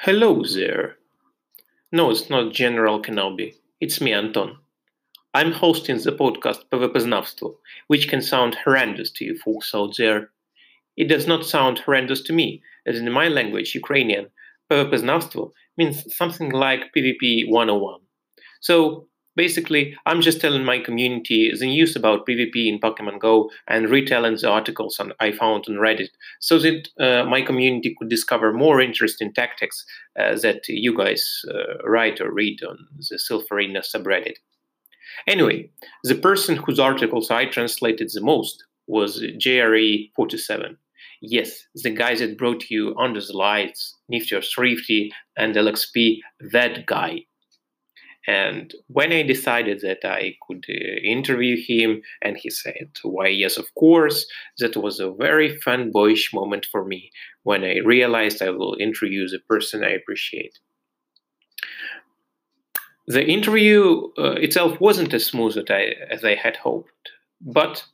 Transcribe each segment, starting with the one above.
Hello there. No, it's not General Kenobi. It's me, Anton. I'm hosting the podcast PvPoznavstvo, which can sound horrendous to you folks out there. It does not sound horrendous to me, as in my language, Ukrainian, PvPoznavstvo means something like PvP 101. So basically, I'm just telling my community the news about PvP in Pokemon Go and retelling the articles on, I found on Reddit so that uh, my community could discover more interesting tactics uh, that you guys uh, write or read on the Silph Arena subreddit. Anyway, the person whose articles I translated the most was JRE47. Yes, the guy that brought you Under the Lights, Nifty or Thrifty, and LXP, that guy. And when I decided that I could uh, interview him, and he said, Why, yes, of course, that was a very fanboyish moment for me when I realized I will interview the person I appreciate. The interview uh, itself wasn't as smooth as I, as I had hoped, but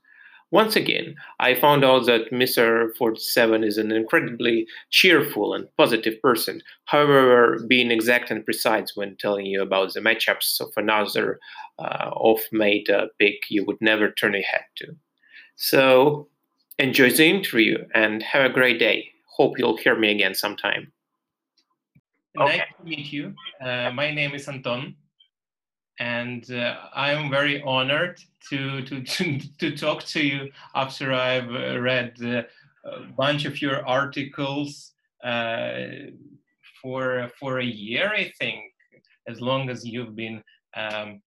once again, I found out that Mr. 47 is an incredibly cheerful and positive person, however, being exact and precise when telling you about the matchups of another uh, off-meta uh, pick you would never turn your head to. So, enjoy the interview and have a great day. Hope you'll hear me again sometime. Okay. Nice to meet you. Uh, my name is Anton and uh, I am very honored to, to, to, talk to you after I've uh, read uh, a bunch of your articles uh, for, for a year, I think, as long as you've been um,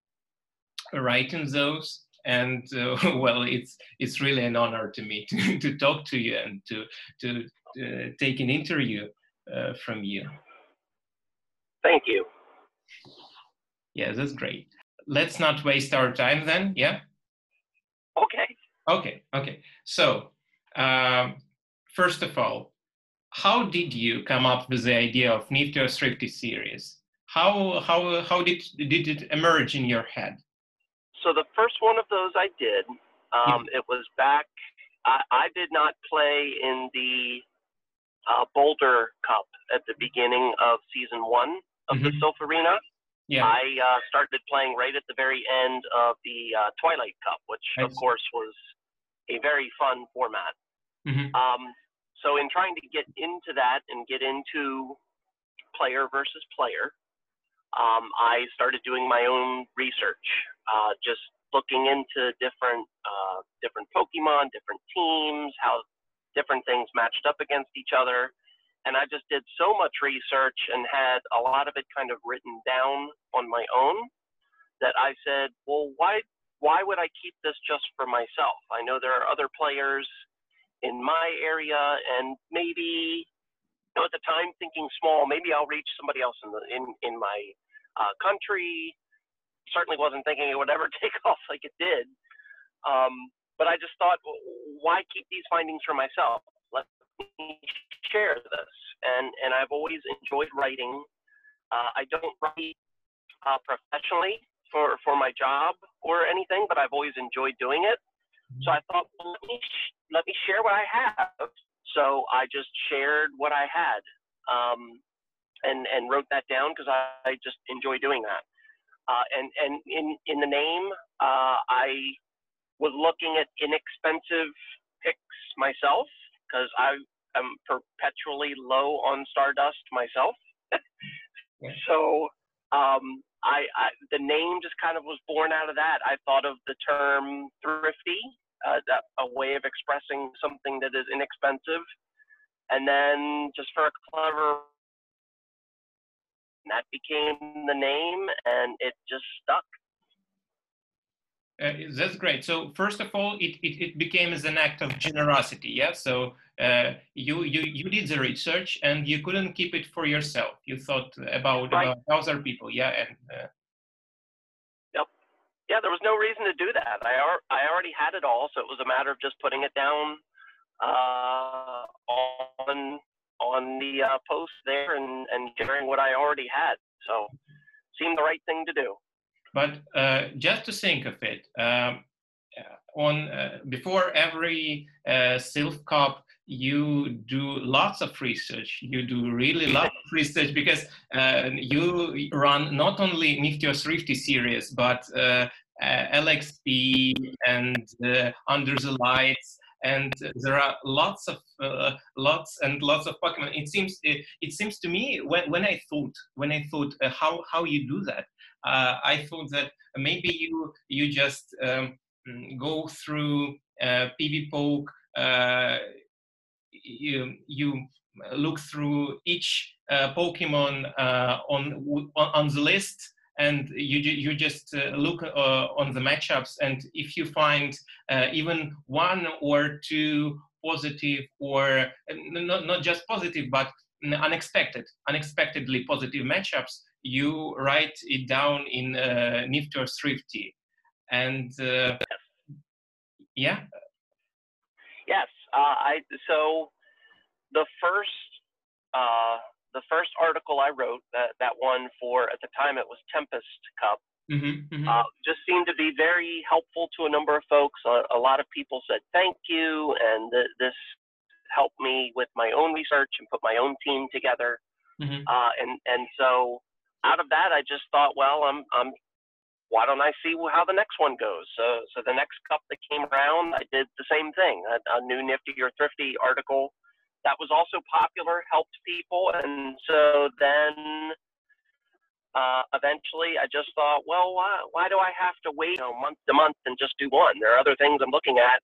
writing those. And uh, well, it's, it's really an honor to me to, to talk to you and to, to uh, take an interview from you. Thank you. Yeah, that's great. Let's not waste our time then. Yeah. Okay. Okay. Okay. So, um, first of all, how did you come up with the idea of Nifty or Thrifty series? How how how did did it emerge in your head? So the first one of those I did. Um, yeah. It was back. I, I did not play in the uh, Boulder Cup at the beginning of season one of mm-hmm. the Silph Arena. Yeah. I uh, started playing right at the very end of the uh, Twilight Cup, which of course was a very fun format. Mm-hmm. Um, so in trying to get into that and get into player versus player, um, I started doing my own research, uh, just looking into different uh, different Pokemon, different teams, how different things matched up against each other and I just did so much research and had a lot of it kind of written down on my own that I said, well, why why would I keep this just for myself? I know there are other players in my area, and maybe you know, at the time thinking small, maybe I'll reach somebody else in the in in my uh, country. Certainly wasn't thinking it would ever take off like it did. Um, but I just thought, why keep these findings for myself? Let me share this. And, and I've always enjoyed writing. Uh, I don't write uh, professionally for, for my job or anything, but I've always enjoyed doing it. So I thought, well, let me, let me share what I have. So I just shared what I had um, and, and wrote that down because I, I just enjoy doing that. Uh, and and in, in the name, uh, I was looking at inexpensive picks myself because I am perpetually low on Stardust myself. so um, I, I, the name just kind of was born out of that. I thought of the term thrifty, uh, a way of expressing something that is inexpensive, and then just for a clever, that became the name, and it just stuck. Uh, that's great. So first of all, it, it, it became as an act of generosity. Yeah. So uh, you, you, you did the research and you couldn't keep it for yourself. You thought about, right. about other people. Yeah. And, uh... Yep. Yeah. There was no reason to do that. I, ar- I already had it all. So it was a matter of just putting it down uh, on, on the uh, post there and, and sharing what I already had. So seemed the right thing to do. But uh, just to think of it, um, on uh, before every uh, Silph Cup, you do lots of research. You do really lots of research because uh, you run not only Nifty or Thrifty series, but uh, uh, LXP and uh, Under the Lights, and there are lots of uh, lots and lots of Pokemon. It seems it, it, seems to me when, when I thought when I thought uh, how how you do that, I thought that maybe you you just um, go through PvPoke you, you look through each uh, Pokemon uh, on on the list, and you you just uh, look uh, on the matchups, and if you find uh, even one or two positive, or not not just positive, but unexpected, unexpectedly positive matchups, you write it down in uh, Nifty or Thrifty, and yeah. Yes, I so the first uh, the first article I wrote, that that one for at the time it was Tempest Cup, mm-hmm, mm-hmm. Uh, just seemed to be very helpful to a number of folks. A, a lot of people said thank you, and th- this helped me with my own research and put my own team together. Mm-hmm. Uh, and and so out of that, I just thought, well, I'm I'm why don't I see how the next one goes? So so the next cup that came around, I did the same thing. A, a new Nifty or Thrifty article that was also popular, helped people. And so then uh, eventually I just thought, well, why, why do I have to wait you know, month to month and just do one? There are other things I'm looking at.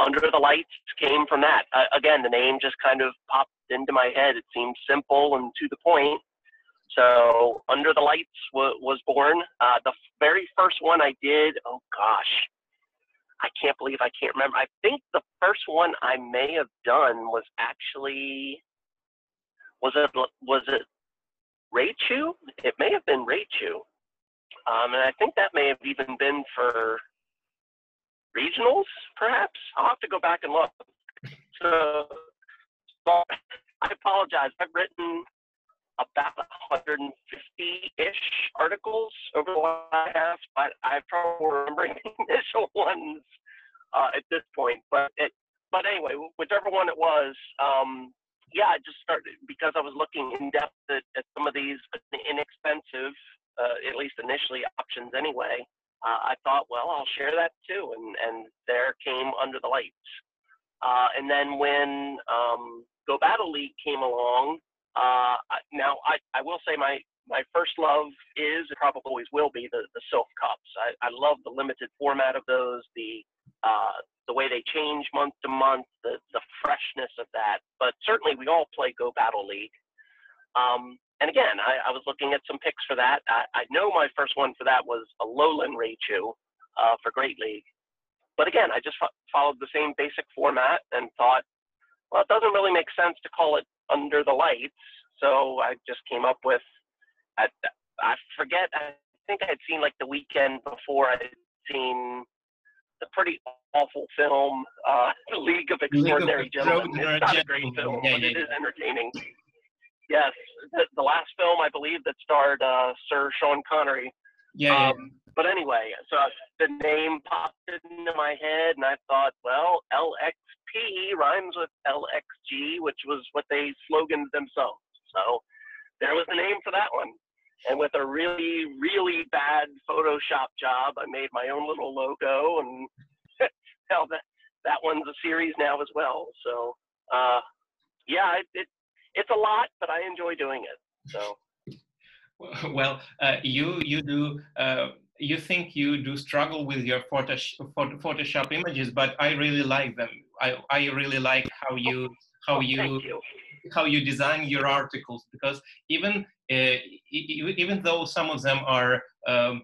Under the Lights came from that. Uh, again, the name just kind of popped into my head. It seemed simple and to the point. So Under the Lights w- was born. Uh, the very first one I did, oh gosh, I can't believe I can't remember. I think the first one I may have done was actually was it was it Raichu? It may have been Raichu. Um, and I think that may have even been for regionals, perhaps. I'll have to go back and look. So, so I apologize. I've written about 150-ish articles over the last, half, but I probably remembering the initial ones uh, at this point. But it, but anyway, whichever one it was, um, yeah, I just started because I was looking in depth at, at some of these inexpensive, uh, at least initially, options anyway. Uh, I thought, well, I'll share that too, and and there came Under the Lights. Uh, and then when um, Go Battle League came along, uh, now, I, I will say my, my first love is, and probably always will be, the, the Silph Cups. I, I love the limited format of those, the, uh, the way they change month to month, the, the freshness of that. But certainly we all play Go Battle League. Um, and again, I, I, was looking at some picks for that. I, I, know my first one for that was Alolan Raichu uh, for Great League. But again, I just fo- followed the same basic format and thought, well, it doesn't really make sense to call it under the lights. So I just came up with, I, I forget, I think I'd seen like the weekend before I'd seen the pretty awful film, uh, League of Extraordinary League of Gentlemen. It's not a great film, yeah, but yeah, it is entertaining. Yes, the, the, last film I believe that starred uh, Sir Sean Connery. Yeah, um, But anyway, so the name popped into my head, and I thought, well, LXP rhymes with LXG, which was what they sloganed themselves. So there was the name for that one. And with a really, really bad Photoshop job, I made my own little logo, and hell, that that one's a series now as well. So uh, yeah, it, it it's a lot, but I enjoy doing it. So. Well, uh, you you do uh, you think you do struggle with your Photoshop images, but I really like them. I, I really like how you how you, you, how you design your articles because even uh, even though some of them are um,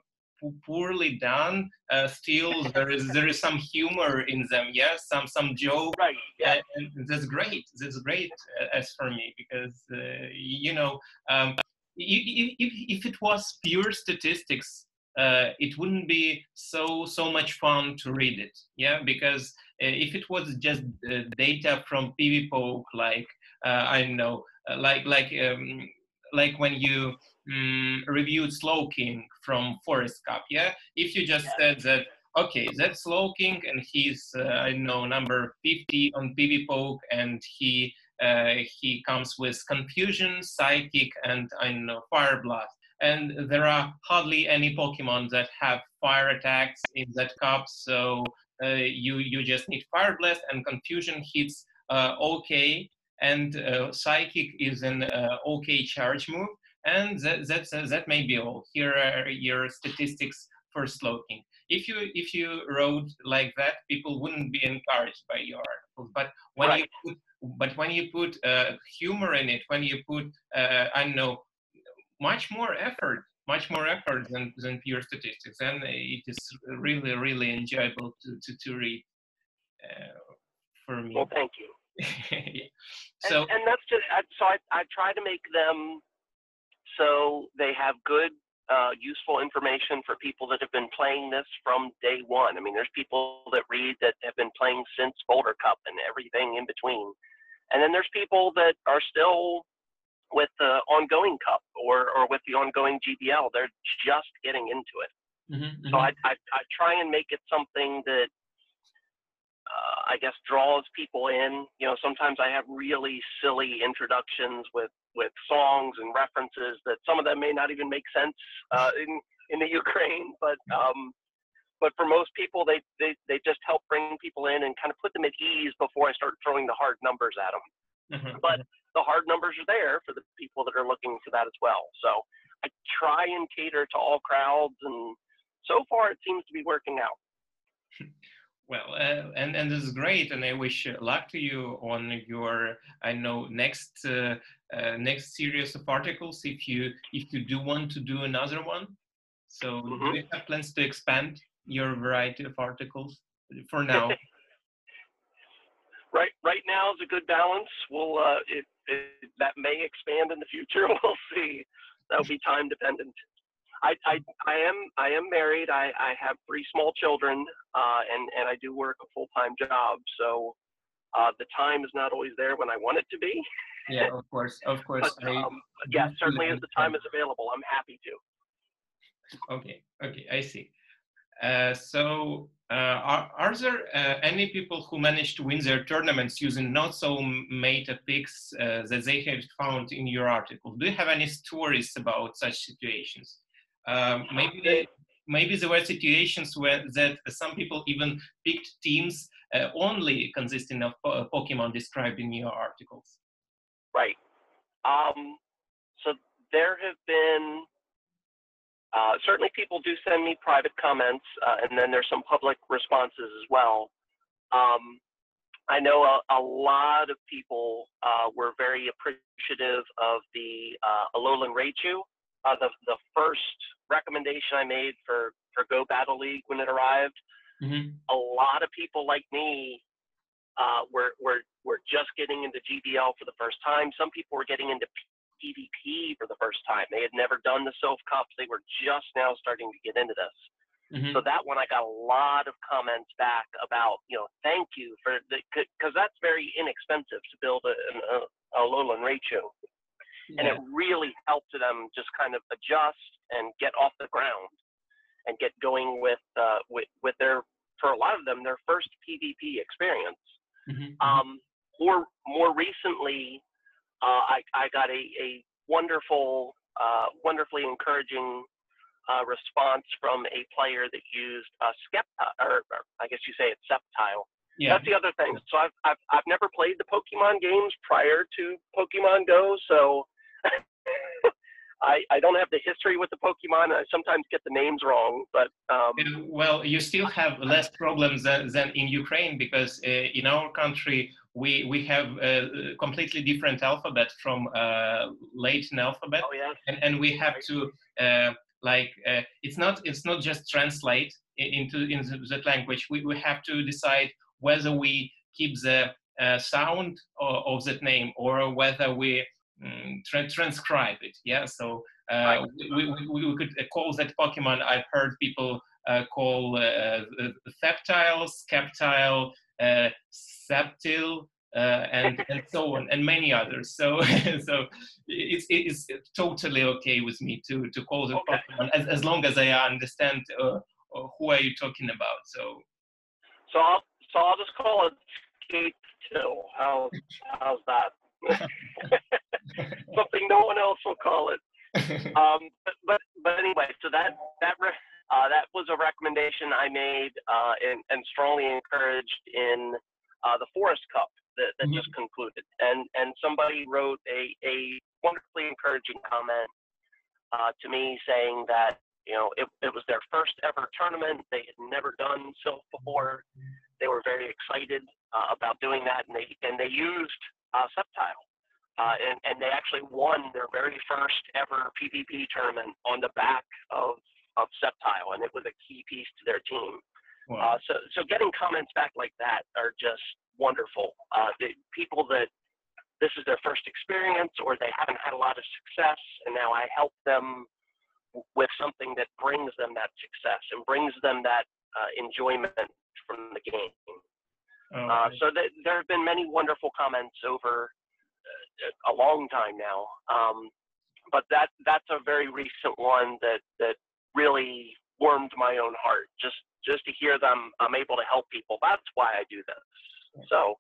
poorly done, uh, still there is there is some humor in them. Yes, some some joke. Right. Yeah. and that's great. That's great uh, as for me because uh, you know um, if, if it was pure statistics uh, it wouldn't be so so much fun to read it yeah? Because uh, if it was just uh, data from PvPoke like uh, i don't know uh, like like um, like when you um, reviewed Slowking from Forest Cup yeah? If you just said that okay, that's Slowking, and he's uh, I know number 50 on PvPoke, and he he comes with Confusion, Psychic, and I know Fire Blast. And there are hardly any Pokemon that have fire attacks in that cup, so uh, you you just need Fire Blast and Confusion hits uh, okay, and uh, Psychic is an uh, okay charge move, and that that's, that may be all. Here are your statistics for Slowking if you if you wrote like that, people wouldn't be encouraged by your articles. But when right. you put but when you put uh, humor in it, when you put uh, I don't know much more effort, much more effort than than pure statistics, and it is really really enjoyable to to, to read uh, for me. Well, thank you. yeah. So and, and that's just so I I try to make them so they have good uh, useful information for people that have been playing this from day one. I mean, there's people that read that have been playing since Boulder Cup and everything in between. And then there's people that are still with the ongoing cup or, or with the ongoing GBL. They're just getting into it. Mm-hmm, so mm-hmm. I, I, I try and make it something that uh, I guess draws people in. You know, sometimes I have really silly introductions with with songs and references that some of them may not even make sense uh, in in the Ukraine, but um, but for most people, they, they they just help bring people in and kind of put them at ease before I start throwing the hard numbers at them. Mm-hmm. But the hard numbers are there for the people that are looking for that as well. So I try and cater to all crowds, and so far it seems to be working out. Well, uh, and and this is great, and I wish luck to you on your I know next uh, uh, next series of articles if you if you do want to do another one. So mm-hmm. do you have plans to expand your variety of articles for now? right right now is a good balance. We'll uh, it, it, that may expand in the future. We'll see. That'll be time dependent. I, I, I am I am married. I, I have three small children, uh, and and I do work a full time job. So uh, the time is not always there when I want it to be. Yeah, of course, of course. but, um, yeah, certainly as the time is available, I'm happy to. Okay, okay, I see. Uh, so, uh, are, are there uh, any people who managed to win their tournaments using not so meta picks that they have found in your article? Do you have any stories about such situations? Um, maybe maybe there were situations where that some people even picked teams uh, only consisting of po- Pokemon described in your articles. Right. Um, so there have been uh, certainly people do send me private comments, uh, and then there's some public responses as well. Um, I know a, a, lot of people uh, were very appreciative of the uh, Alolan Raichu, uh, the the first recommendation I made for for Go Battle League when it arrived. Mm-hmm. A lot of people like me uh, were were were just getting into GBL for the first time. Some people were getting into PvP for the first time. They had never done the Silph Cups. They were just now starting to get into this. Mm-hmm. So that one, I got a lot of comments back about, you know, thank you for the, because that's very inexpensive to build a, a, a Alolan Raichu and it really helped them just kind of adjust and get off the ground and get going with uh, with, with their for a lot of them their first PvP experience. Mm-hmm. mm-hmm. Um, more more recently, uh, I I got a a wonderful uh, wonderfully encouraging uh, response from a player that used a Sceptile, or, or, I guess you say it's Sceptile. Yeah. That's the other thing. So I've, I've I've never played the Pokemon games prior to Pokemon Go, so I, I don't have the history with the Pokemon. I sometimes get the names wrong, but um, well, you still have less problems than, than in Ukraine because uh, in our country we we have a completely different alphabet from uh, Latin alphabet, oh, yeah. and and we have to uh, like uh, it's not it's not just translate into into that language. We we have to decide whether we keep the uh, sound of, of that name or whether we Mm, tra- transcribe it. Yeah, so uh, we, we, we, could call that Pokemon. I've heard people uh, call uh, Theptile, Skeptile, uh, Septil, uh, and and so on, and many others. So so it's it's totally okay with me to to call the okay. Pokemon as, as long as I understand uh, who are you talking about? So, so I'll so I'll just call it. How how's that? Something no one else will call it. Um, but, but but anyway, so that that uh, that was a recommendation I made uh, and, and strongly encouraged in uh, the Forest Cup that, that mm-hmm. just concluded. And and somebody wrote a, a wonderfully encouraging comment uh, to me saying that you know it, it was their first ever tournament. They had never done so before. They were very excited uh, about doing that, and they and they used uh, Sceptile. Uh, and, and they actually won their very first ever PvP tournament on the back of, of Sceptile, and it was a key piece to their team. Wow. Uh, so, so getting comments back like that are just wonderful. Uh, the people that this is their first experience or they haven't had a lot of success, and now I help them with something that brings them that success and brings them that uh, enjoyment from the game. Oh, uh, so th- there have been many wonderful comments over a long time now. Um, but that that's a very recent one that that really warmed my own heart. Just just to hear them, I'm able to help people. That's why I do this. So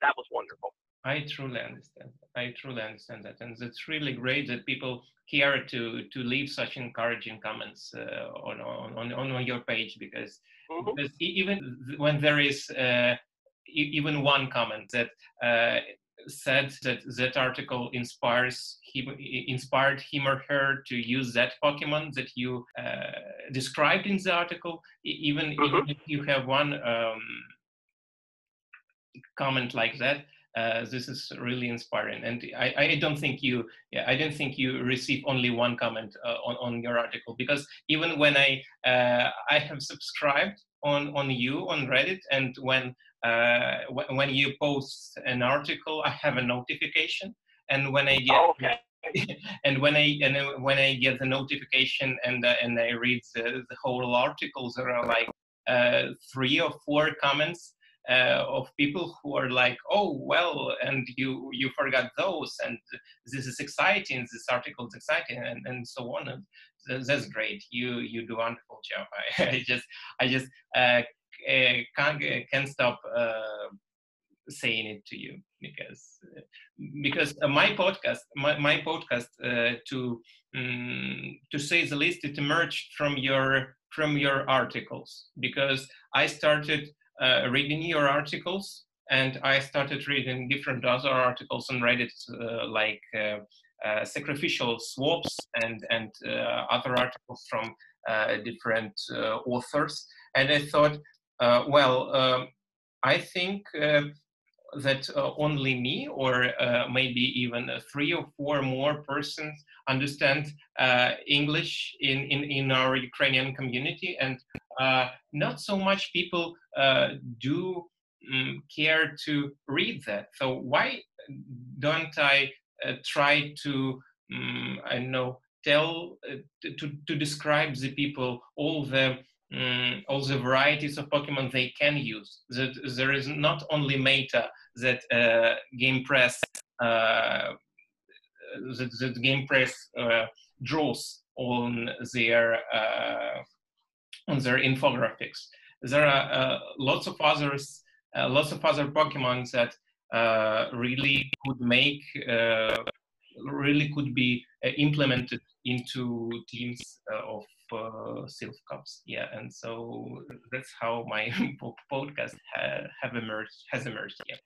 that was wonderful. I truly understand. I truly understand that, and it's really great that people care to to leave such encouraging comments uh, on, on on on your page because, mm-hmm. because even when there is uh, even one comment that uh, said that that article inspires him, inspired him or her to use that Pokemon that you uh, described in the article, even, mm-hmm. even if you have one um, comment like that. Uh, this is really inspiring, and I, I don't think you, yeah, I don't think you receive only one comment uh, on, on your article because even when I uh, I have subscribed on on you on Reddit, and when uh, when you post an article, I have a notification, and when I get oh, okay. and when I and when I get the notification and uh, and I read the, the whole articles, there are like uh, three or four comments uh, of people who are like, "Oh well," and you you forgot those, and this is exciting. This article is exciting, and, and so on. And that's great. You you do wonderful job. I, I just I just uh, uh, can't uh, can't stop uh, saying it to you because because my podcast my, my podcast to um, to say the least it emerged from your from your articles because I started uh, reading your articles and I started reading different other articles on Reddit uh, like uh, sacrificial swaps and and other articles from different authors. And I thought uh, well, um, I think uh, that uh, only me or maybe even three or four more persons understand English in, in, in our Ukrainian community, and not so much people do um, care to read that. So why don't I uh, try to, um, I know, tell, uh, to, to describe the people all the um, all the varieties of Pokemon they can use. That there is not only meta that uh, GamePress uh, that, that GamePress uh, draws on their uh, on their infographics. There are uh, lots of others, uh, lots of other Pokemon that really could make really could be implemented into teams of uh, Cups. Yeah, and so that's how my podcast ha- have emerged has emerged. Yeah.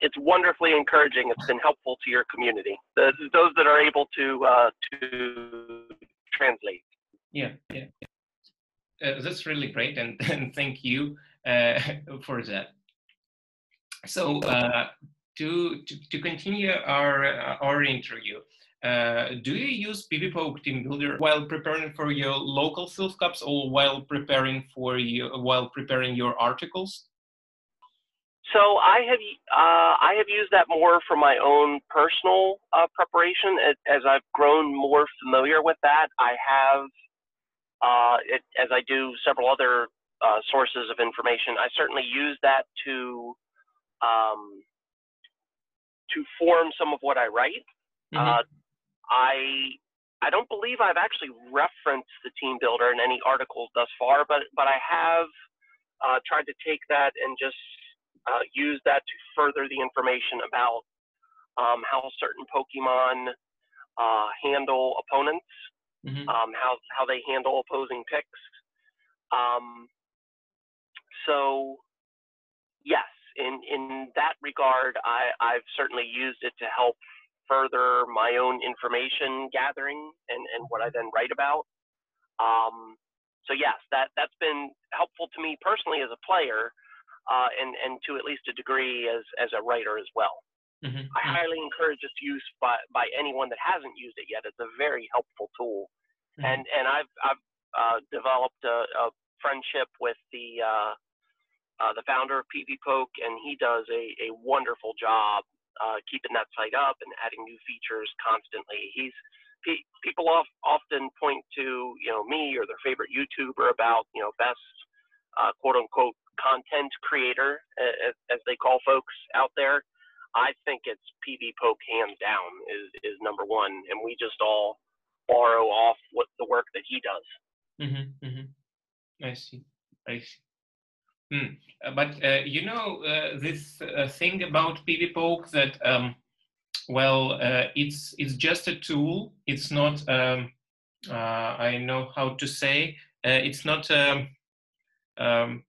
It's wonderfully encouraging. It's been helpful to your community. The, those that are able to uh, to translate. Yeah, yeah. Uh, that's really great, and, and thank you uh, for that. So uh, to, to to continue our our interview, uh, do you use PvPoke Team Builder while preparing for your local Silph Cups or while preparing for you while preparing your articles? So I have uh, I have used that more for my own personal uh, preparation. As I've grown more familiar with that, I have, uh, it, as I do several other uh, sources of information, I certainly use that to um, to form some of what I write. Mm-hmm. I I don't believe I've actually referenced the team builder in any articles thus far, but but I have uh, tried to take that and just uh, use that to further the information about um, how certain Pokemon uh, handle opponents, mm-hmm. um, how how they handle opposing picks. Um, so, yes, in in that regard, I I've certainly used it to help further my own information gathering and and what I then write about. Um, so yes, that that's been helpful to me personally as a player, uh, and and to at least a degree as as a writer as well. Mm-hmm. I mm-hmm. highly encourage its use by by anyone that hasn't used it yet. It's a very helpful tool, mm-hmm. and and I've I've uh, developed a, a, friendship with the uh, uh the founder of PvPoke, and he does a a wonderful job uh, keeping that site up and adding new features constantly. He's people often point to you know me or their favorite YouTuber about you know best uh, quote unquote content creator as, as, they call folks out there. I think it's PvPoke hands down is is number one, and we just all borrow off what the work that he does. Mm-hmm, mm-hmm. I see. I see. Mm. But uh, you know uh, this uh, thing about PvPoke that um, well, uh, it's it's just a tool. It's not. Um, uh, I know how to say. Uh, it's not. Um, um,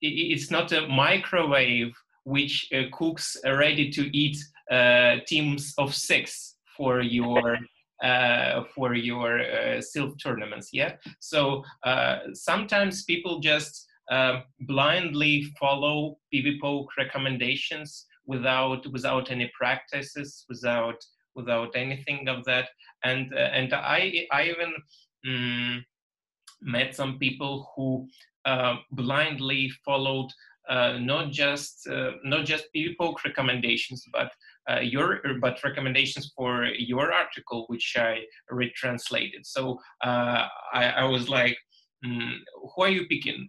it's not a microwave which uh, cooks ready to eat uh, teams of six for your. Uh, for your uh, Silph tournaments, yeah. So sometimes people just blindly follow PvPoke recommendations without without any practices, without without anything of that. And uh, and I I even um, met some people who uh, blindly followed uh, not just uh, not just PvPoke recommendations, but uh, your but recommendations for your article, which I retranslated. So uh, I, I, was like, mm, who are you picking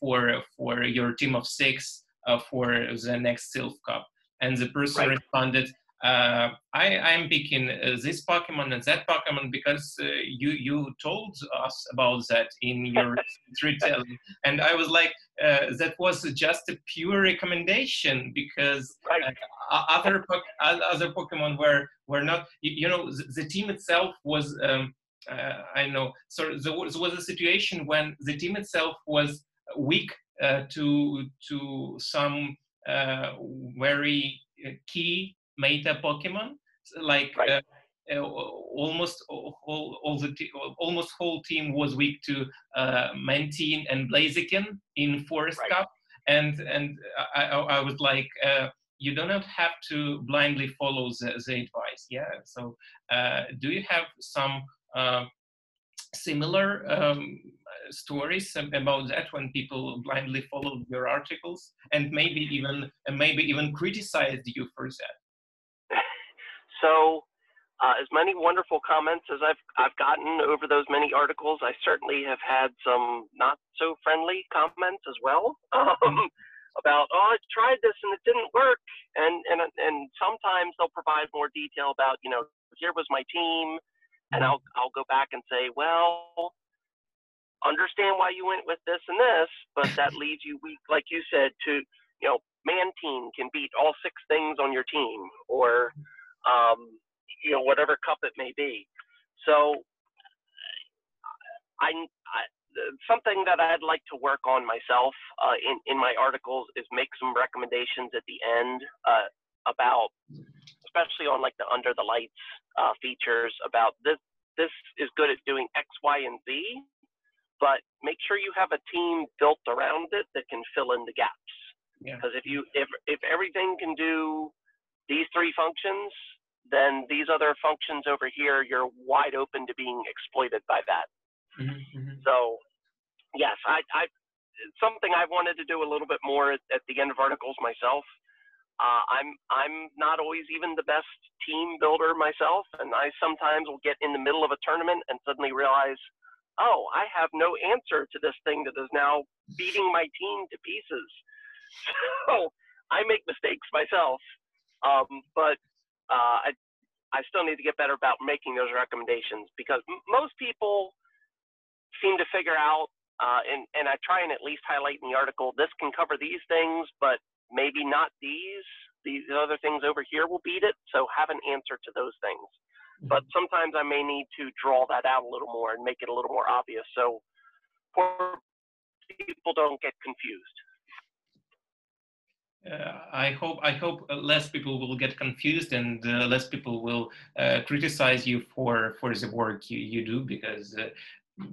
for for your team of six? uh, for the next Silph Cup. And the person right. responded, uh, I, I'm picking uh, this Pokemon and that Pokemon because uh, you you told us about that in your retelling, and I was like, uh, that was just a pure recommendation because right. Uh, other other Pokemon were were not. You, know, the, the, team itself was. Um, I know. So there was, a situation when the team itself was weak uh, to to some uh, very uh, key meta Pokemon, like right. Uh, almost all, all the almost whole team was weak to uh, Mantine and Blaziken in Forest right. Cup, and and I, I was like, uh, you do not have to blindly follow the, the advice. Yeah. So, do you have some similar um, stories about that when people blindly followed your articles and maybe even maybe even criticized you for that? So uh, as many wonderful comments as I've I've gotten over those many articles, I certainly have had some not so friendly comments as well um, about oh I tried this and it didn't work, and and and sometimes they'll provide more detail about you know here was my team, and mm-hmm. I'll I'll go back and say well understand why you went with this and this, but that leaves you weak, like you said, to you know, man team can beat all six things on your team, or um, you know, whatever cup it may be. So, I, I something that I'd like to work on myself uh, in in my articles is make some recommendations at the end uh, about, especially on like the under the lights uh, features about this. This is good at doing X, Y, and Z, but make sure you have a team built around it that can fill in the gaps. Because yeah. if you if if everything can do these three functions, then these other functions over here, you're wide open to being exploited by that. Mm-hmm, mm-hmm. So, yes, I, I something I've wanted to do a little bit more at, at the end of articles myself. Uh, I'm I'm not always even the best team builder myself, and I sometimes will get in the middle of a tournament and suddenly realize, oh, I have no answer to this thing that is now beating my team to pieces. So I make mistakes myself. Um, but uh, I, I still need to get better about making those recommendations because m- most people seem to figure out, uh, and, and I try and at least highlight in the article, this can cover these things, but maybe not these. These other things over here will beat it. So have an answer to those things. But Mm-hmm. sometimes I may need to draw that out a little more and make it a little more obvious. So poor people don't get confused. Uh, I hope I hope less people will get confused and uh, less people will uh, criticize you for for the work you, you do because uh,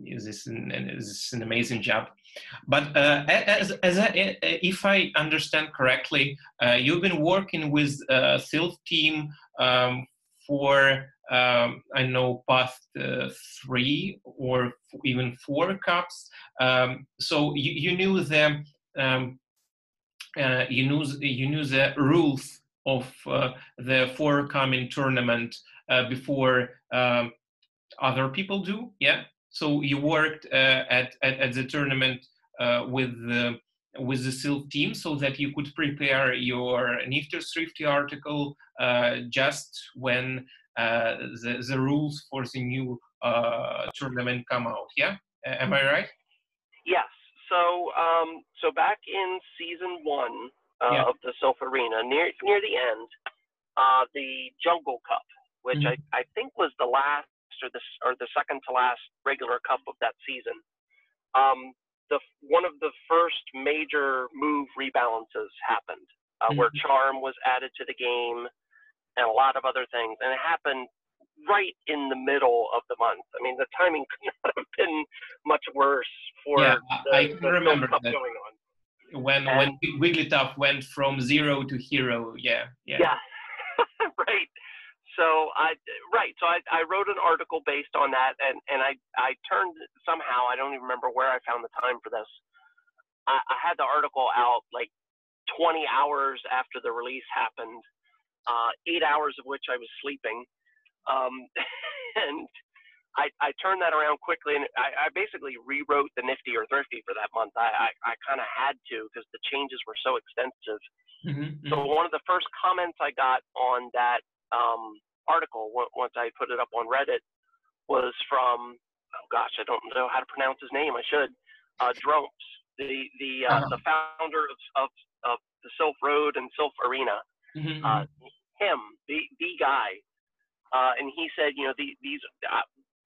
this is an, this is an amazing job. But uh, as, as I, if I understand correctly, uh, you've been working with uh, team um, for um, I know past three or even four cups. Um, so you, you knew them. Um, uh, you knew you knew the rules of uh, the forthcoming tournament uh, before um, other people do. Yeah. So you worked uh, at, at, at the tournament uh, with the with the Silph team so that you could prepare your Nifty or Thrifty article uh, just when the the rules for the new tournament come out. Yeah. am I right? Yes. So, um, so back in season one uh, Yeah. of the Silph Arena, near near the end, uh, the Jungle Cup, which Mhm. I, I think was the last or the or the second to last regular cup of that season. Um, the one of the first major move rebalances happened, uh, where Mhm. charm was added to the game, and a lot of other things, and it happened right in the middle of the month. I mean, the timing could not have been much worse for Yeah, the, I- the remember that. going on. when And- when Wigglytuff went from zero to hero. Yeah, yeah. Yeah, right. So I right. So I, I wrote an article based on that, and and I I turned somehow I don't even remember where I found the time for this. I, I had the article out like 20 hours after the release happened, uh, eight hours of which I was sleeping, um, and I, I turned that around quickly, and I, I basically rewrote the Nifty or Thrifty for that month. I I, I kind of had to because the changes were so extensive. Mhm, So mhm. one of the first comments I got on that um, article once I put it up on Reddit was from oh gosh I don't know how to pronounce his name I should uh, Dronpes the the uh, Uh-huh. the founder of, of of the Silph Road and Silph Arena Mhm, uh, mhm. him the the guy uh, and he said you know the, these uh,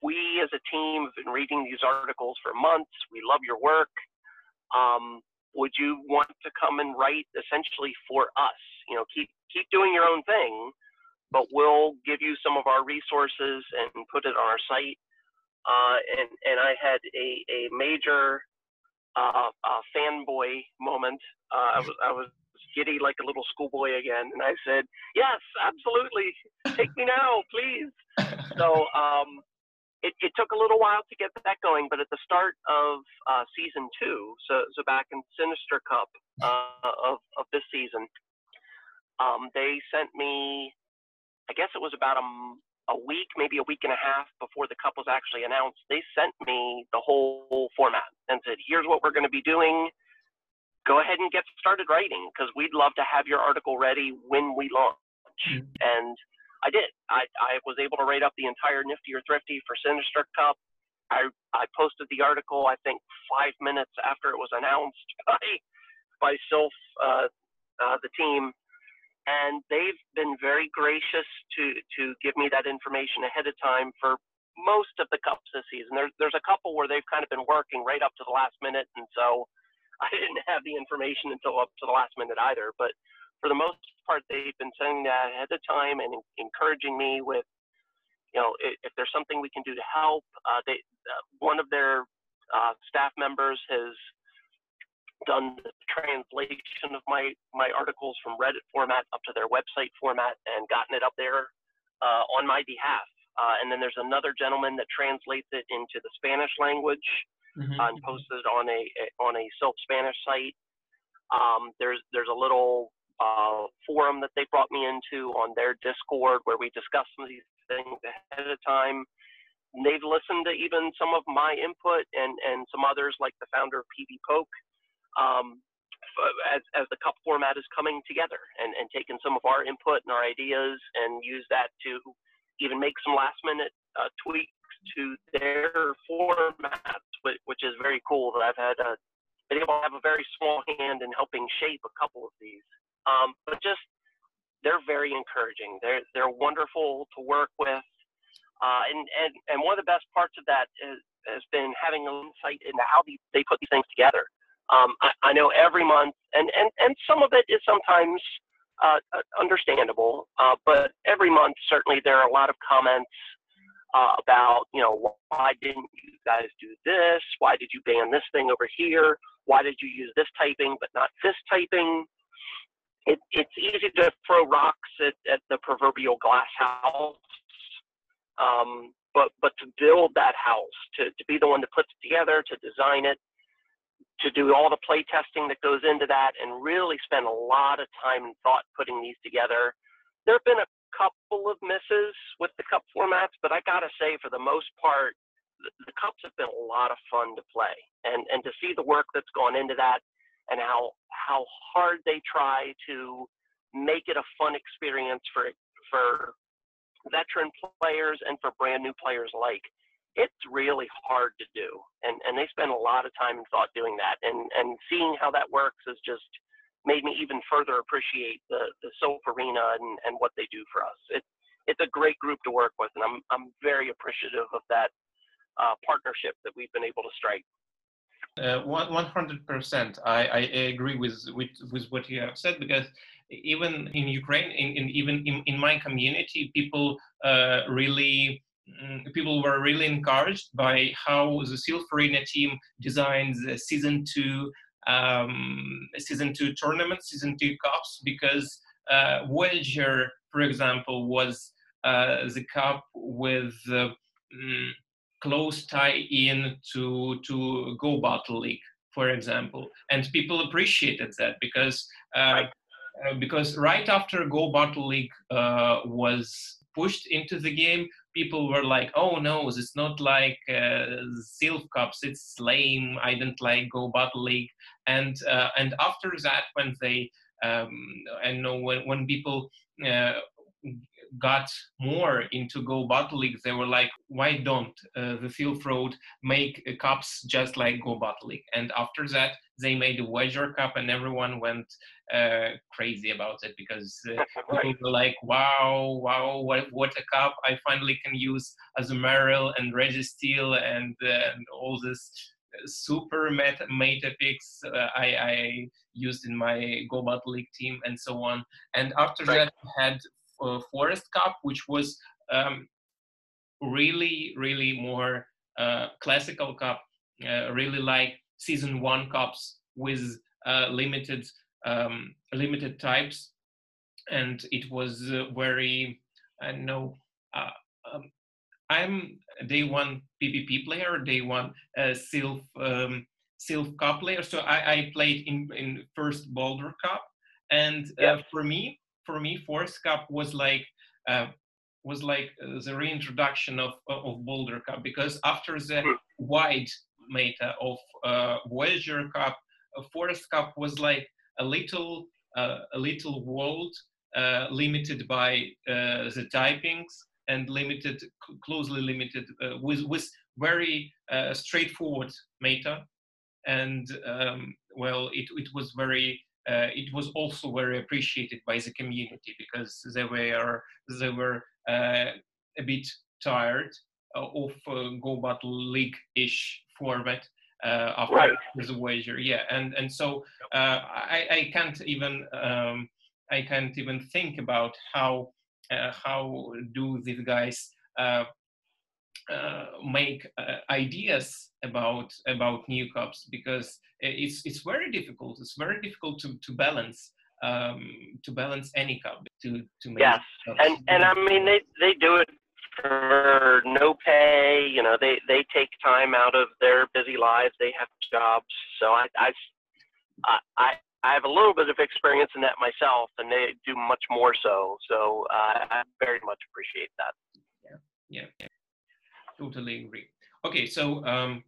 we as a team have been reading these articles for months we love your work um, would you want to come and write essentially for us you know keep keep doing your own thing but we'll give you some of our resources and put it on our site. Uh, and and I had a a major uh, fanboy moment. Uh, I was I was giddy like a little schoolboy again and I said yes absolutely. Take me now please. So um, it, it took a little while to get that going, but at the start of uh, season two, so, so back in Sinister Cup uh, of, of this season, um, they sent me, I guess it was about a week, maybe a week and a half before the cup was actually announced. They sent me the whole format and said, here's what we're going to be doing. Go ahead and get started writing because we'd love to have your article ready when we launch. Mhm. And I did. I, I was able to write up the entire Nifty or Thrifty for Sinister Cup. I, I posted the article, I think, five minutes after it was announced by, by Silph, uh, uh, the team. And they've been very gracious to, to give me that information ahead of time for most of the cups this season. There's, there's a couple where they've kind of been working right up to the last minute. And so I didn't have the information until up to the last minute either. But for the most part, they've been sending that ahead of time and encouraging me with, you know, if, if there's something we can do to help. Uh, they, uh, one of their uh, staff members has done the translation of my my articles from Reddit format up to their website format and gotten it up there uh, on my behalf. Uh, and then there's another gentleman that translates it into the Spanish language Mhm, uh, and posted on a, a on a Silph Spanish site. Um, there's there's a little uh, forum that they brought me into on their Discord where we discuss some of these things ahead of time. And they've listened to even some of my input and and some others like the founder of PvPoke. Um, as, as the cup format is coming together and, and taking some of our input and our ideas and use that to even make some last minute uh, tweaks to their formats, which, which is very cool. That I've had uh, been able to have a very small hand in helping shape a couple of these. Um, but just they're very encouraging. They're they're wonderful to work with. Uh, and, and, and one of the best parts of that is, has been having insight into how they, they put these things together. Um, I, I, know every month, and, and, and some of it is sometimes uh, uh, understandable, uh, but every month, certainly there are a lot of comments uh, about, you know, why didn't you guys do this? Why did you ban this thing over here? Why did you use this typing but not this typing? It, it's easy to throw rocks at, at the proverbial glass house um, but but to build that house, to, to be the one that puts it together, to design it, to do all the play testing that goes into that, and really spend a lot of time and thought putting these together. There have been a couple of misses with the cup formats, but I gotta say, for the most part, the, the cups have been a lot of fun to play, and and to see the work that's gone into that, and how how hard they try to make it a fun experience for for veteran players and for brand new players alike. It's really hard to do, and and they spend a lot of time and thought doing that, and and seeing how that works has just made me even further appreciate the the Silph Arena and and what they do for us. It's it's a great group to work with, and I'm I'm very appreciative of that uh, partnership that we've been able to strike. Uh, one hundred percent. I, I agree with, with with what you have said because even in Ukraine, in, in even in, in, my community, people uh, really people were really encouraged by how the Silph Arena team designs season two um, season two tournament, season two cups, because uh, Voyager, for example, was uh, the cup with uh, mm, close tie-in to to Go Battle League, for example, and people appreciated that because uh, uh, because right after Go Battle League uh, was pushed into the game, people were like, "Oh no, it's not like uh, Silph Cups. It's lame. I don't like Go Battle League." And uh, and after that, when they um, and when when people uh, got more into Go Battle League, they were like, why don't uh, the Silph Road make uh, cups just like Go Battle League? And after that, they made a Voyager Cup, and everyone went uh, crazy about it because uh, people were like, wow, wow, what, what a cup! I finally can use Azumarill and Registeel and, uh, and all this super meta, meta picks uh, I, I, used in my Go Battle League team and so on. And after right. that, had uh, Forest Cup, which was um, really, really more uh, classical cup, uh, really like season one cups with uh, limited um, limited types, and it was uh, very I know. Uh, um, I'm day one PvP player, day one uh, Silph um, Cup player. So I, I played in in first Boulder Cup, and uh, for me, for me, Forest Cup was like uh, was like uh, the reintroduction of of Boulder Cup because after the hmm. wide meta of uh, Voyager Cup, uh, Forest Cup was like a little uh, a little world uh, limited by the typings and limited closely limited with with very straightforward meta and um, well it, it was very uh, it was also very appreciated by the community because they were they were uh, a bit tired uh, of uh, Go Battle League-ish format uh, after right. the Voyager. Yeah, and and so uh, I I can't even um, I can't even think about how how do these guys uh, make uh, ideas about about new cups because it's it's very difficult. It's very difficult to to balance um, to balance any cup to to make. Yes, and and I mean they they do it for no pay. You know they they take time out of their busy lives. They have jobs, so I I I. I have a little bit of experience in that myself, and they do much more so. So uh, I very much appreciate that. Yeah, yeah. Totally agree. Okay, so um,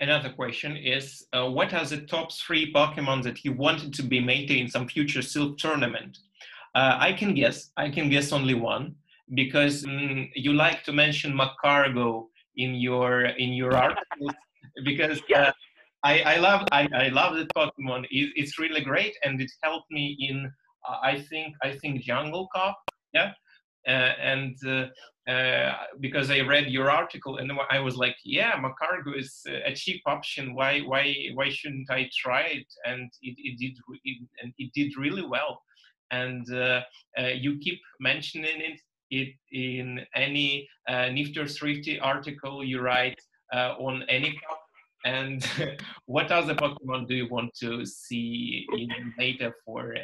another question is, uh, what are the top three Pokemon that you wanted to be made in some future Silph tournament? Uh, I can guess. I can guess only one. because um, you like to mention Magcargo in your in your articles because uh, I, I love I, I love the Pokemon. It, it's really great and it helped me in uh, I think I think Jungle Cup. Yeah. Uh, and uh, uh, because I read your article and I was like, yeah, Magcargo is a cheap option. Why why why shouldn't I try it? And it, it did it, and it did really well. And uh, uh, you keep mentioning it, it in any uh, Nifty or Thrifty article you write on any cup. And what other Pokemon do you want to see in data for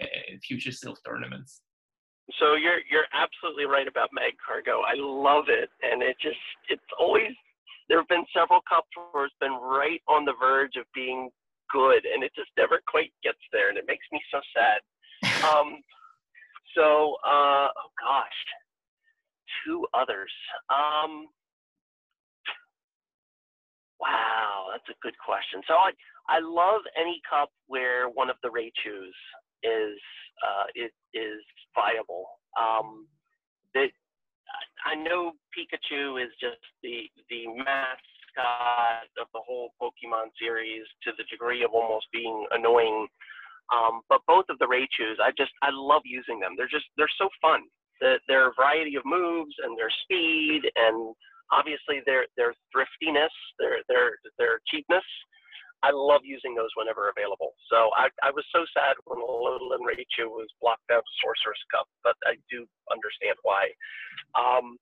future Silph tournaments? So you're you're absolutely right about Magcargo. I love it, and it just it's always there have been several cups where it's been right on the verge of being good, and it just never quite gets there, and it makes me so sad. um, so uh, oh gosh, two others. Um, wow, that's a good question. So I I love any cup where one of the Raichus is uh, is, is viable. Um, that I know Pikachu is just the the mascot of the whole Pokemon series to the degree of almost being annoying. Um, but both of the Raichus, I just I love using them. They're just they're so fun. The, their variety of moves and their speed and obviously their their thriftiness, their their their cheapness I love using those whenever available. So I, I was so sad when Alolan Raichu was blocked out of Sorcerer's Cup, but I do understand why. Um,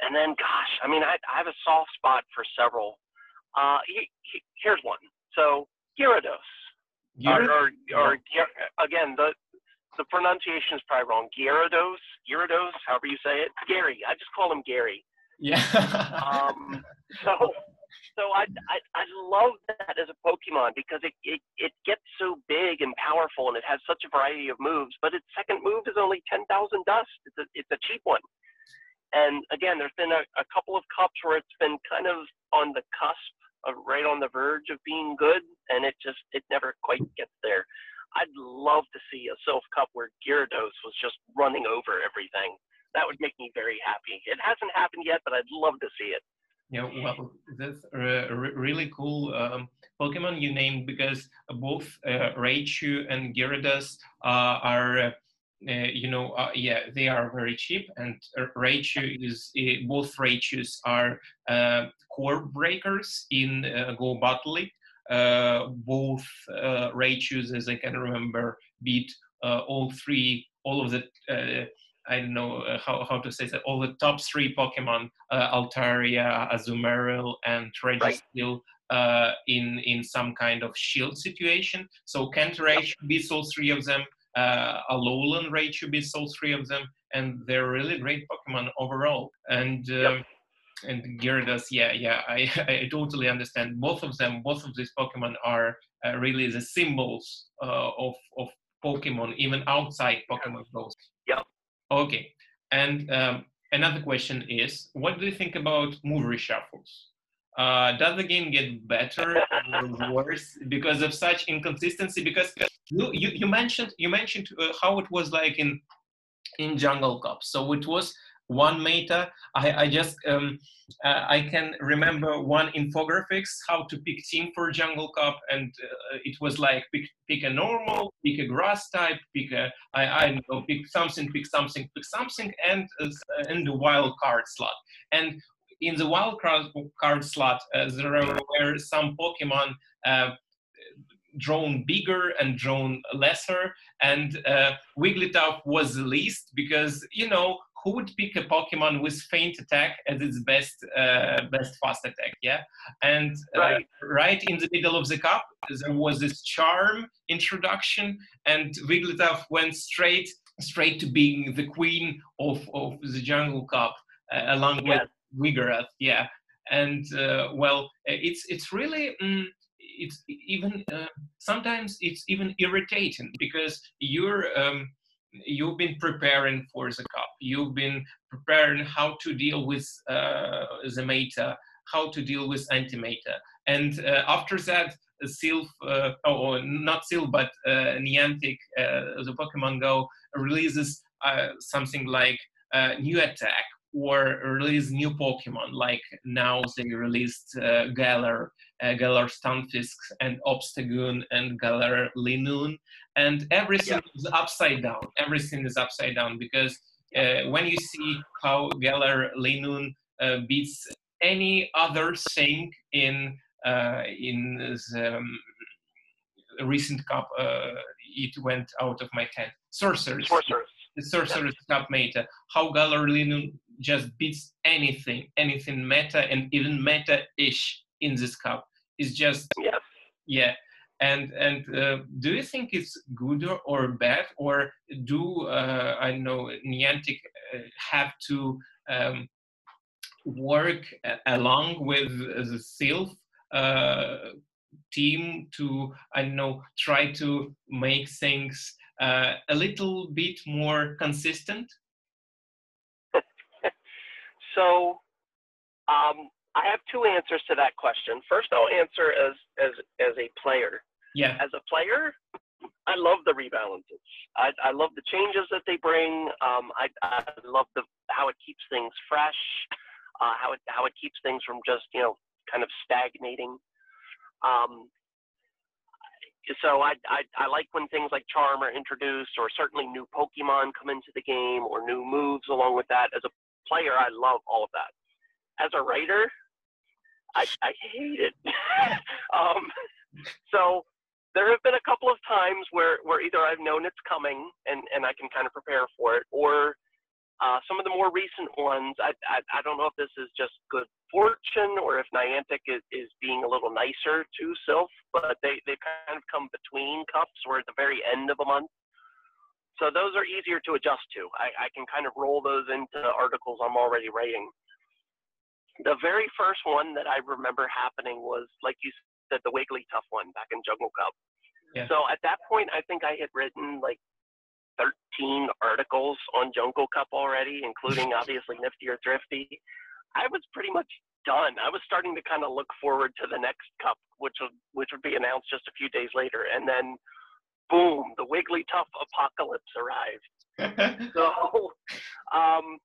and then, gosh, I mean, I, I have a soft spot for several. Uh, he, he, here's one. So Gyarados. Gyarados? Or, or, or, again, the the pronunciation is probably wrong. Gyarados, Gyarados, however you say it. Gary. I just call him Gary. Yeah. um, so so I, I I love that as a Pokemon because it, it it gets so big and powerful and it has such a variety of moves. But its second move is only ten thousand dust. It's a it's a cheap one. And again, there's been a, a couple of cups where it's been kind of on the cusp of right on the verge of being good, and it just it never quite gets there. I'd love to see a Silph Cup where Gyarados was just running over everything. That would make me very happy. It hasn't happened yet, but I'd love to see it. Yeah, well, that's a really cool um, Pokemon you named because both uh, Raichu and Gyarados uh, are, uh, you know, uh, yeah, they are very cheap. And Raichu is uh, both Raichus are uh, core breakers in Go Battle League. both Raichus, as I can remember, beat all three, all of the I don't know uh, how, how to say that, all the top three Pokemon, uh, Altaria, Azumarill, and Registeel, right. uh, in, in some kind of shield situation. So Kanto Raichu beats all three of them, uh, Alolan Raichu beats all three of them, and they're really great Pokemon overall. And um, yep. and Gyarados, yeah, yeah, I, I totally understand. Both of them, both of these Pokemon are uh, really the symbols uh, of, of Pokemon, even outside Pokemon Go. Yep. Okay. And um, another question is, what do you think about move reshuffles? Uh, does the game get better or worse because of such inconsistency? Because you, you, you mentioned you mentioned uh, how it was like in in Jungle Cup. So it was one meta. I, I just um, uh, I can remember one infographics how to pick team for Jungle Cup, and uh, it was like pick pick a normal, pick a grass type, pick a I I don't know pick something, pick something, pick something, and uh, in the wild card slot. And in the wild card, card slot, uh, there were some Pokemon uh, drawn bigger and drawn lesser and uh, wigglytuff was the least because you know who would pick a Pokemon with Feint Attack as its best uh, best fast attack? Yeah, and uh, right. right in the middle of the cup there was this charm introduction, and Wigglytuff went straight straight to being the queen of of the Jungle Cup uh, along with Vigoroth. Yeah, and uh, well, it's it's really. Mm, it's even uh, sometimes it's even irritating because you're um, you've been preparing for the cup you've been preparing how to deal with uh, the meta how to deal with anti-meta and uh, after that Silph, uh, oh, not Silph, but uh, Niantic, uh, the Pokemon Go releases uh, something like uh, new attack or release new Pokemon. Like now they released uh, Galar, uh, Galar Stunfisk, and Obstagoon, and Galar Linoone. and everything yeah. is upside down. Everything is upside down because uh, when you see how Galar Linoone uh, beats any other thing in uh, in the um, recent cup, uh, it went out of my head. Sorcerers. Sorceress. The Sorceress yeah. Cup meta. How Galar Linoone just beats anything, anything meta and even meta-ish in this cup. It's just yes. yeah. And and uh, do you think it's good or, or bad, or do uh, I know Niantic uh, have to um, work along with the Silph uh, team to I know try to make things uh, a little bit more consistent? so um, I have two answers to that question. First, I'll answer as as as a player. Yeah. As a player, I love the rebalances. I, I love the changes that they bring. Um, I, I love the how it keeps things fresh, uh, how it how it keeps things from just you know kind of stagnating. Um, so I, I, I like when things like charm are introduced, or certainly new Pokemon come into the game, or new moves along with that. As a player, I love all of that. As a writer, I, I hate it. um, so there have been a couple of times where, where either I've known it's coming and, and I can kind of prepare for it, or uh, some of the more recent ones, I, I, I, don't know if this is just good fortune or if Niantic is, is being a little nicer to Silph, but they, they kind of come between cups or at the very end of a month. So those are easier to adjust to. I, I can kind of roll those into articles I'm already writing. The very first one that I remember happening was, like you said, the Wigglytuff one back in Jungle Cup. Yeah. So at that point, I think I had written like 13 articles on Jungle Cup already, including obviously Nifty or Thrifty. I was pretty much done. I was starting to kind of look forward to the next cup, which would which would be announced just a few days later, and then boom, the Wigglytuff apocalypse arrived. so, um,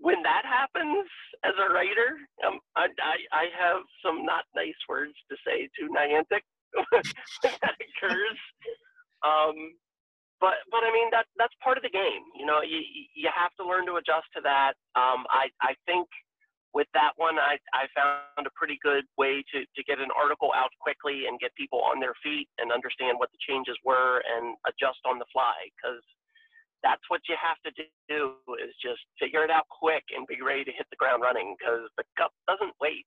when that happens as a writer, um, I, I, I have some not nice words to say to Niantic when that occurs. Um, but but I mean that that's part of the game. You know, you you have to learn to adjust to that. Um, I I think with that one, I I found a pretty good way to to get an article out quickly and get people on their feet and understand what the changes were and adjust on the fly because that's what you have to do is just figure it out quick and be ready to hit the ground running because the cup doesn't wait.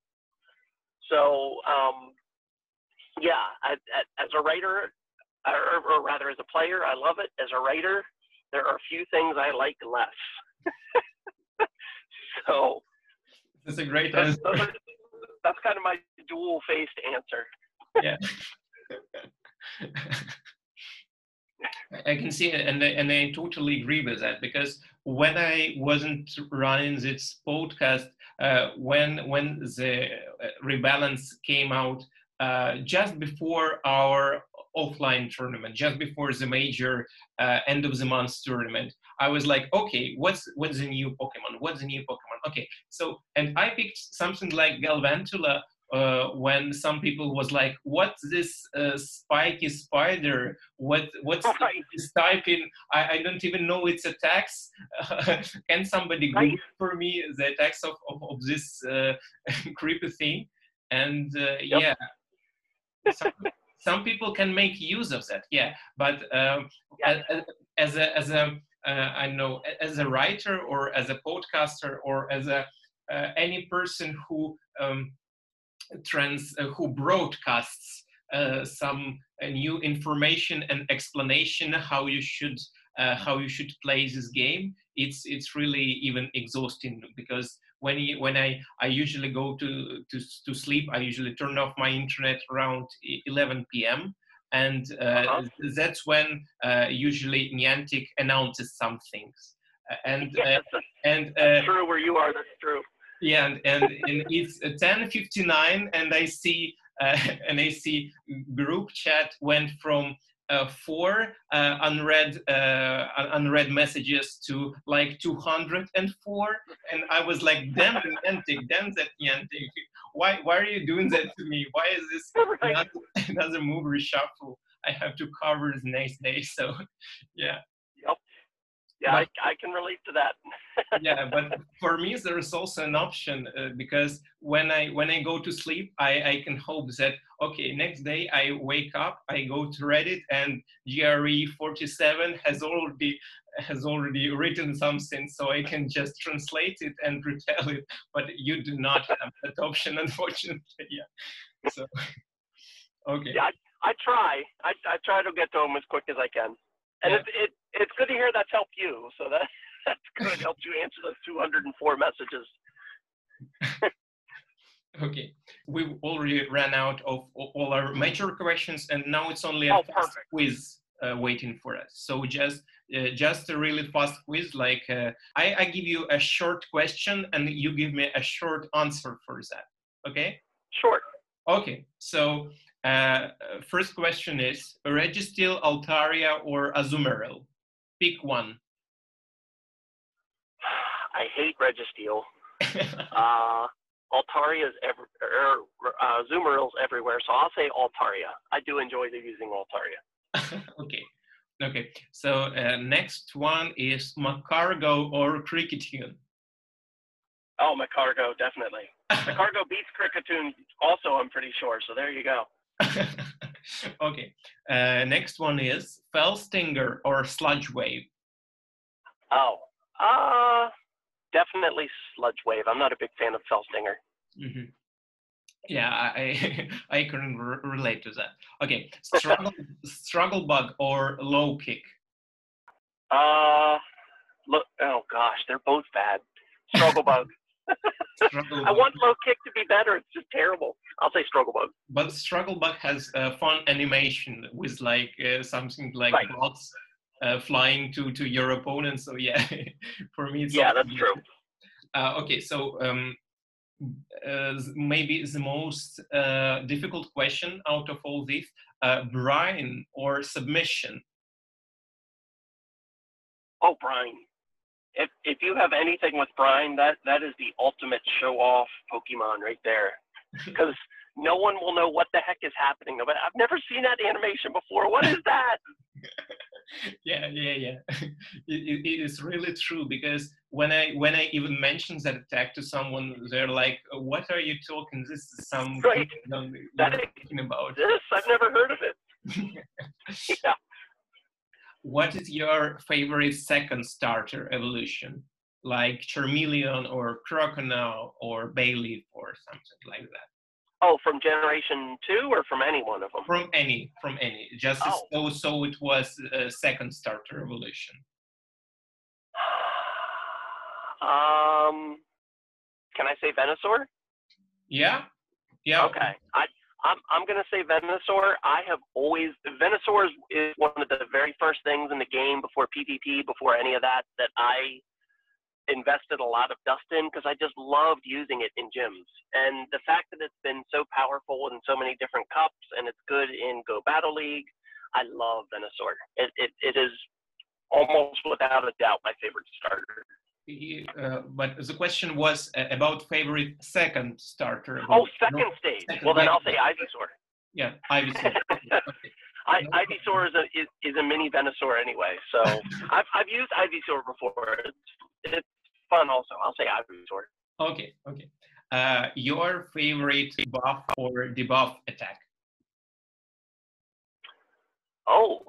So um, yeah, I, as a writer, or, or rather as a player, I love it. As a writer, there are a few things I like less. so that's a great answer. That's, that's kind of my dual-faced answer. yeah. I can see it, and I, and I totally agree with that because when I wasn't running this podcast, uh, when when the uh, rebalance came out uh, just before our offline tournament just before the major uh, end of the month tournament i was like okay what's what's the new pokemon? What's the new pokemon? Okay so and i picked something like galvantula uh, when some people was like, "What's this uh, spiky spider? What what's right. this type in? I, I don't even know its a attacks. Can somebody right. Google for me the attacks of of, of this uh, creepy thing?" And uh, yep. yeah, some people can make use of that yeah but um, yeah. As, a as a uh, I know as a writer or as a podcaster or as a uh, any person who um, trans uh, who broadcasts uh, some uh, new information and explanation how you should uh, how you should play this game it's it's really even exhausting because when you, when I, I usually go to, to to sleep, I usually turn off my internet around 11 p.m. and uh, uh-huh. that's when uh, usually Niantic announces some things. And yes, uh, and uh, true where you are. That's true. Yeah, and, and, and it's 10:59, and I see uh, and I see group chat went from uh, four uh, unread uh, unread messages to like 204 and i was like damn Niantic, damn that Niantic. why why are you doing that to me why is this Right. another, another move reshuffle i have to cover the next day so yeah Yeah, I, I can relate to that. yeah but for me there is also an option uh, because when i when i go to sleep i i can hope that okay next day i wake up i go to reddit and gre 47 has already has already written something so i can just translate it and retell it but you do not have that option unfortunately yeah so okay Yeah, I try. I, I try to get to them as quick as I can. And Yeah. it, it, it's good to hear that's helped you. So that, that's good. Helped you answer those 204 messages. Okay, we already ran out of all our major questions, and now it's only a Oh, fast perfect. quiz uh, waiting for us. So just uh, just a really fast quiz. Like uh, I, I give you a short question, and you give me a short answer for that. Okay. Short. Okay. So uh, first question is Registeel, Altaria, or Azumarill? Pick one. I hate Registeel. Uh, Altaria's every, er, uh, everywhere, so I'll say Altaria. I do enjoy the using Altaria. okay. Okay. So uh, next one is Magcargo or Kricketune. Oh, Magcargo, definitely. Magcargo beats Kricketune also, I'm pretty sure, so there you go. okay. Uh, next one is Fell Stinger or Sludge Wave. Oh, uh, definitely Sludge Wave. I'm not a big fan of Fell Stinger. Mhm. Yeah, I I r- relate to that. Okay, struggle struggle bug or low kick. Uh, look, oh gosh, they're both bad. Struggle Bug. I want Low Kick to be better. It's just terrible. I'll say Struggle Bug. but struggle bug has a fun animation with like uh, something like Right. bots uh, flying to to your opponent. So yeah, for me it's Yeah, that's true. Uh, okay, so um, uh, maybe the most uh, difficult question out of all this, uh, Brine or submission? Oh, Brine. If if you have anything with Brine, that that is the ultimate show off Pokemon right there. Because no one will know what the heck is happening. But I've never seen that animation before. What is that? yeah, yeah, yeah. it, it- is really true because when I when I even mention that attack to someone, they're like, "What are you talking? This is some Right. That- talking about." This I've never heard of it. Yeah. What is your favorite second starter evolution? Like Charmeleon or Croconaw or Bayleef or something like that. Oh, from Generation Two or from any one of them? From any, from any. Just Oh. though so it was a second starter evolution. Um, can I say Venusaur? Yeah? Yeah. Okay. I I'm I'm gonna say Venusaur. I have always Venusaur is, is one of the very first things in the game before PvP, before any of that, that I invested a lot of dust in because I just loved using it in gyms. And the fact that it's been so powerful in so many different cups and it's good in Go Battle League, I love Venusaur. It it, it is almost without a doubt my favorite starter. Uh, but the question was uh, about favorite second starter. Oh, second stage. second Well then I'll say Ivysaur. Yeah, Ivysaur. I, No Ivysaur is a is, is a mini Venusaur anyway, so I've I've used Ivysaur before. It's it's fun also. I'll say Ivysaur. Okay, okay. Uh, your favorite buff or debuff attack? Oh,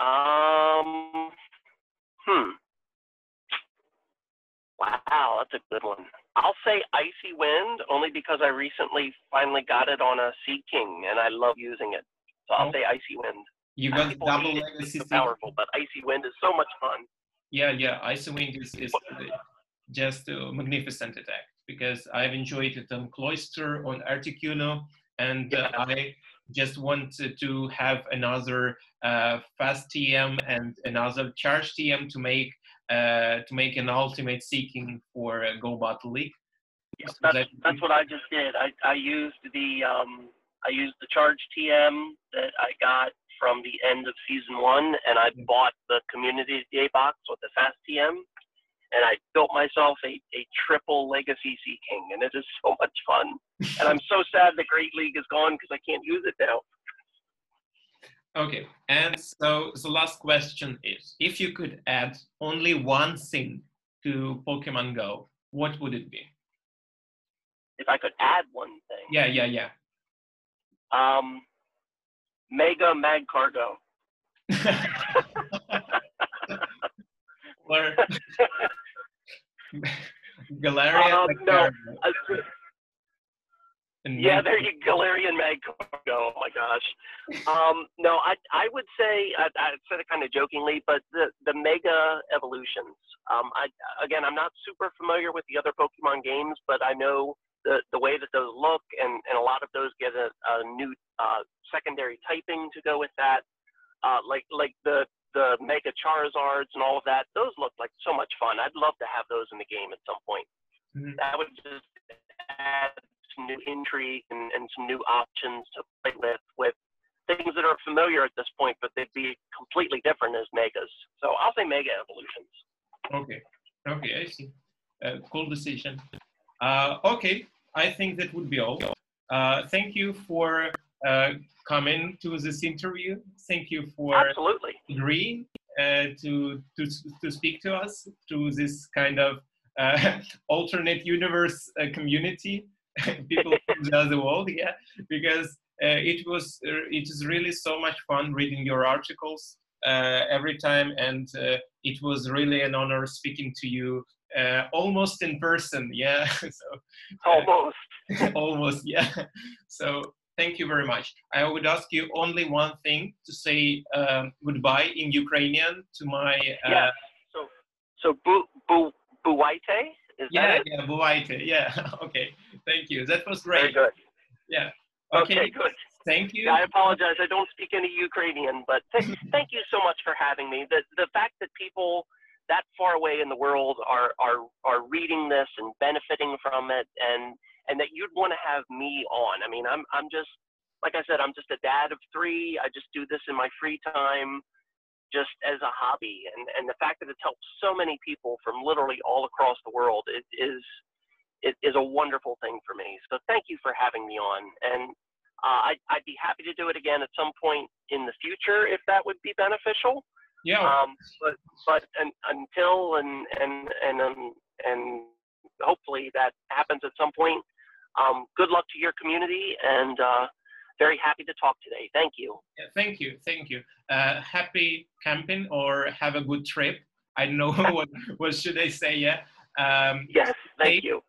um, hmm. Wow, that's a good one. I'll say Icy Wind only because I recently finally got it on a Seaking and I love using it. So I'll Oh. say Icy Wind. You got People double legacy. It's so powerful, but Icy Wind is so much fun. Yeah, yeah. Icy Wind is, is uh, just a magnificent attack because I've enjoyed it on Cloyster, on Articuno, and uh, I just wanted to have another uh, fast TM and another charge TM to make uh, to make an ultimate Seaking for uh, Go Battle League. So That's, that- that's what I just did. I, I used the um I used the charge TM that I got from the end of season one, and I bought the Community Day box with the Fast TM, and I built myself a, a triple Legacy Sea King, and it is so much fun. and I'm so sad the Great League is gone because I can't use it now. Okay, and so the last question is: If you could add only one thing to Pokemon Go, what would it be? If I could add one thing. Yeah, yeah, yeah. Um, Mega Magcargo. or Galarian Um, no. Yeah, there you go, Galarian Magcargo. Oh my gosh. Um, no, I I would say I, I said it kind of jokingly, but the the Mega evolutions. Um, I again, I'm not super familiar with the other Pokemon games, but I know the the way that those look, and and a lot of those get a, a new uh, secondary typing to go with that. Uh, like like the the Mega Charizards and all of that. Those look like so much fun. I'd love to have those in the game at some point. Mhm. That would just add some new intrigue and, and some new options to play with with things that are familiar at this point, but they'd be completely different as megas. So I'll say mega evolutions. Okay, okay, I see. Uh, cool decision. Uh, okay, I think that would be all. Uh, thank you for uh, coming to this interview. Thank you for Absolutely. agreeing uh, to, to to speak to us through this kind of uh, alternate universe uh, community. people from the other world, yeah, because uh, it was uh, it is really so much fun reading your articles uh, every time, and uh, it was really an honor speaking to you uh, almost in person, yeah. so uh, almost, almost, yeah. So thank you very much. I would ask you only one thing to say um, goodbye in Ukrainian to my. yeah. So so bu bu buwaite. Is yeah, yeah, buwaite. Yeah. okay thank you that was great. Very good. yeah Okay, okay, good. thank you I apologize. I don't speak any Ukrainian, but th- thank you so much for having me. The the fact that people that far away in the world are are are reading this and benefiting from it, and and that you'd want to have me on. I mean, I'm I'm just like I said, I'm just a dad of three. I just do this in my free time, just as a hobby, and and the fact that it's helped so many people from literally all across the world it is it is a wonderful thing for me. So thank you for having me on, and uh, I'd, I'd be happy to do it again at some point in the future if that would be beneficial. yeah Um, but but un, until and and and um, and hopefully that happens at some point. Um, good luck to your community, and uh, very happy to talk today. Thank you. Yeah, thank you, thank you. Uh, happy camping or have a good trip. I don't know what what should I say. Yeah. Um, Yes, thank Hey. you.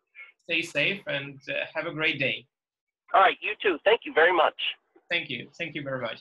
Stay safe and uh, have a great day. All right, you too. Thank you very much. Thank you. Thank you very much.